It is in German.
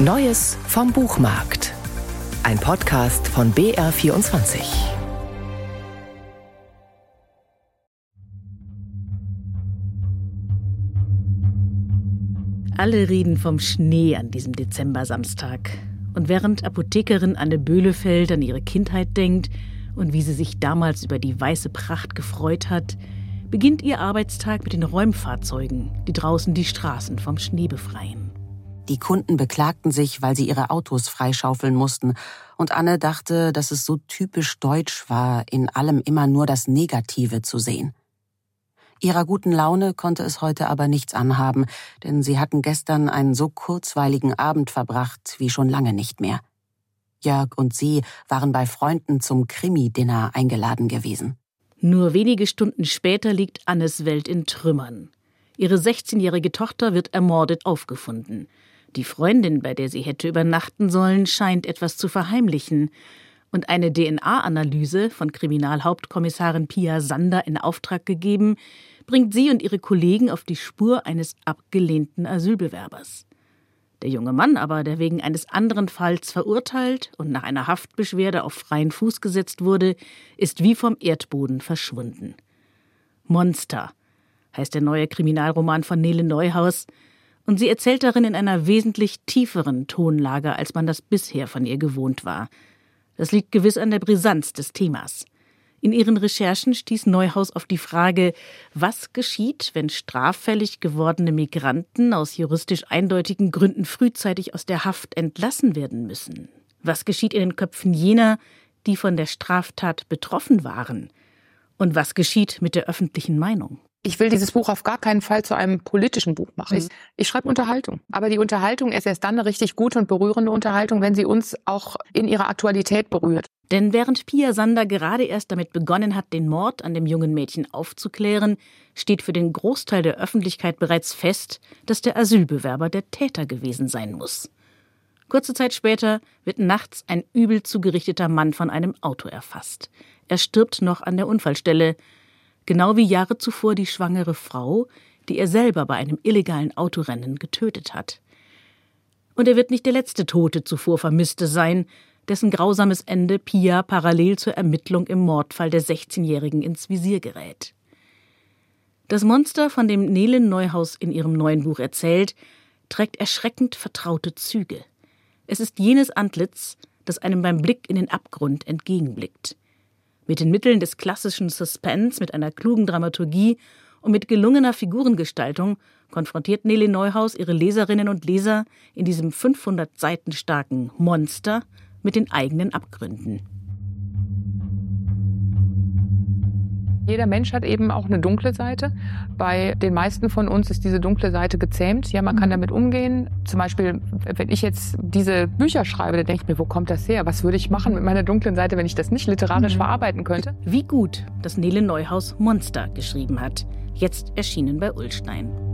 Neues vom Buchmarkt. Ein Podcast von BR24. Alle reden vom Schnee an diesem Dezembersamstag. Und während Apothekerin Anne Böhlefeld an ihre Kindheit denkt und wie sie sich damals über die weiße Pracht gefreut hat, beginnt ihr Arbeitstag mit den Räumfahrzeugen, die draußen die Straßen vom Schnee befreien. Die Kunden beklagten sich, weil sie ihre Autos freischaufeln mussten, und Anne dachte, dass es so typisch deutsch war, in allem immer nur das Negative zu sehen. Ihrer guten Laune konnte es heute aber nichts anhaben, denn sie hatten gestern einen so kurzweiligen Abend verbracht wie schon lange nicht mehr. Jörg und sie waren bei Freunden zum Krimi-Dinner eingeladen gewesen. Nur wenige Stunden später liegt Annes Welt in Trümmern. Ihre 16-jährige Tochter wird ermordet aufgefunden. Die Freundin, bei der sie hätte übernachten sollen, scheint etwas zu verheimlichen. Und eine DNA-Analyse von Kriminalhauptkommissarin Pia Sander in Auftrag gegeben, bringt sie und ihre Kollegen auf die Spur eines abgelehnten Asylbewerbers. Der junge Mann aber, der wegen eines anderen Falls verurteilt und nach einer Haftbeschwerde auf freien Fuß gesetzt wurde, ist wie vom Erdboden verschwunden. Monster heißt der neue Kriminalroman von Nele Neuhaus, und sie erzählt darin in einer wesentlich tieferen Tonlage, als man das bisher von ihr gewohnt war. Das liegt gewiss an der Brisanz des Themas. In ihren Recherchen stieß Neuhaus auf die Frage, was geschieht, wenn straffällig gewordene Migranten aus juristisch eindeutigen Gründen frühzeitig aus der Haft entlassen werden müssen? Was geschieht in den Köpfen jener, die von der Straftat betroffen waren? Und was geschieht mit der öffentlichen Meinung? Ich will dieses Buch auf gar keinen Fall zu einem politischen Buch machen. Ich, ich schreibe Unterhaltung. Aber die Unterhaltung ist erst dann eine richtig gute und berührende Unterhaltung, wenn sie uns auch in ihrer Aktualität berührt. Denn während Pia Sander gerade erst damit begonnen hat, den Mord an dem jungen Mädchen aufzuklären, steht für den Großteil der Öffentlichkeit bereits fest, dass der Asylbewerber der Täter gewesen sein muss. Kurze Zeit später wird nachts ein übel zugerichteter Mann von einem Auto erfasst. Er stirbt noch an der Unfallstelle, genau wie Jahre zuvor die schwangere Frau, die er selber bei einem illegalen Autorennen getötet hat. Und er wird nicht der letzte Tote zuvor Vermisste sein, dessen grausames Ende Pia parallel zur Ermittlung im Mordfall der 16-Jährigen ins Visier gerät. Das Monster, von dem Nelen Neuhaus in ihrem neuen Buch erzählt, trägt erschreckend vertraute Züge. Es ist jenes Antlitz, das einem beim Blick in den Abgrund entgegenblickt. Mit den Mitteln des klassischen Suspense, mit einer klugen Dramaturgie und mit gelungener Figurengestaltung konfrontiert Nele Neuhaus ihre Leserinnen und Leser in diesem 500 Seiten starken Monster mit den eigenen Abgründen. Jeder Mensch hat eben auch eine dunkle Seite. Bei den meisten von uns ist diese dunkle Seite gezähmt. Ja, man kann mhm. damit umgehen. Zum Beispiel, wenn ich jetzt diese Bücher schreibe, dann denke ich mir, wo kommt das her? Was würde ich machen mit meiner dunklen Seite, wenn ich das nicht literarisch mhm. verarbeiten könnte? Wie gut, dass Nele Neuhaus Monster geschrieben hat. Jetzt erschienen bei Ullstein.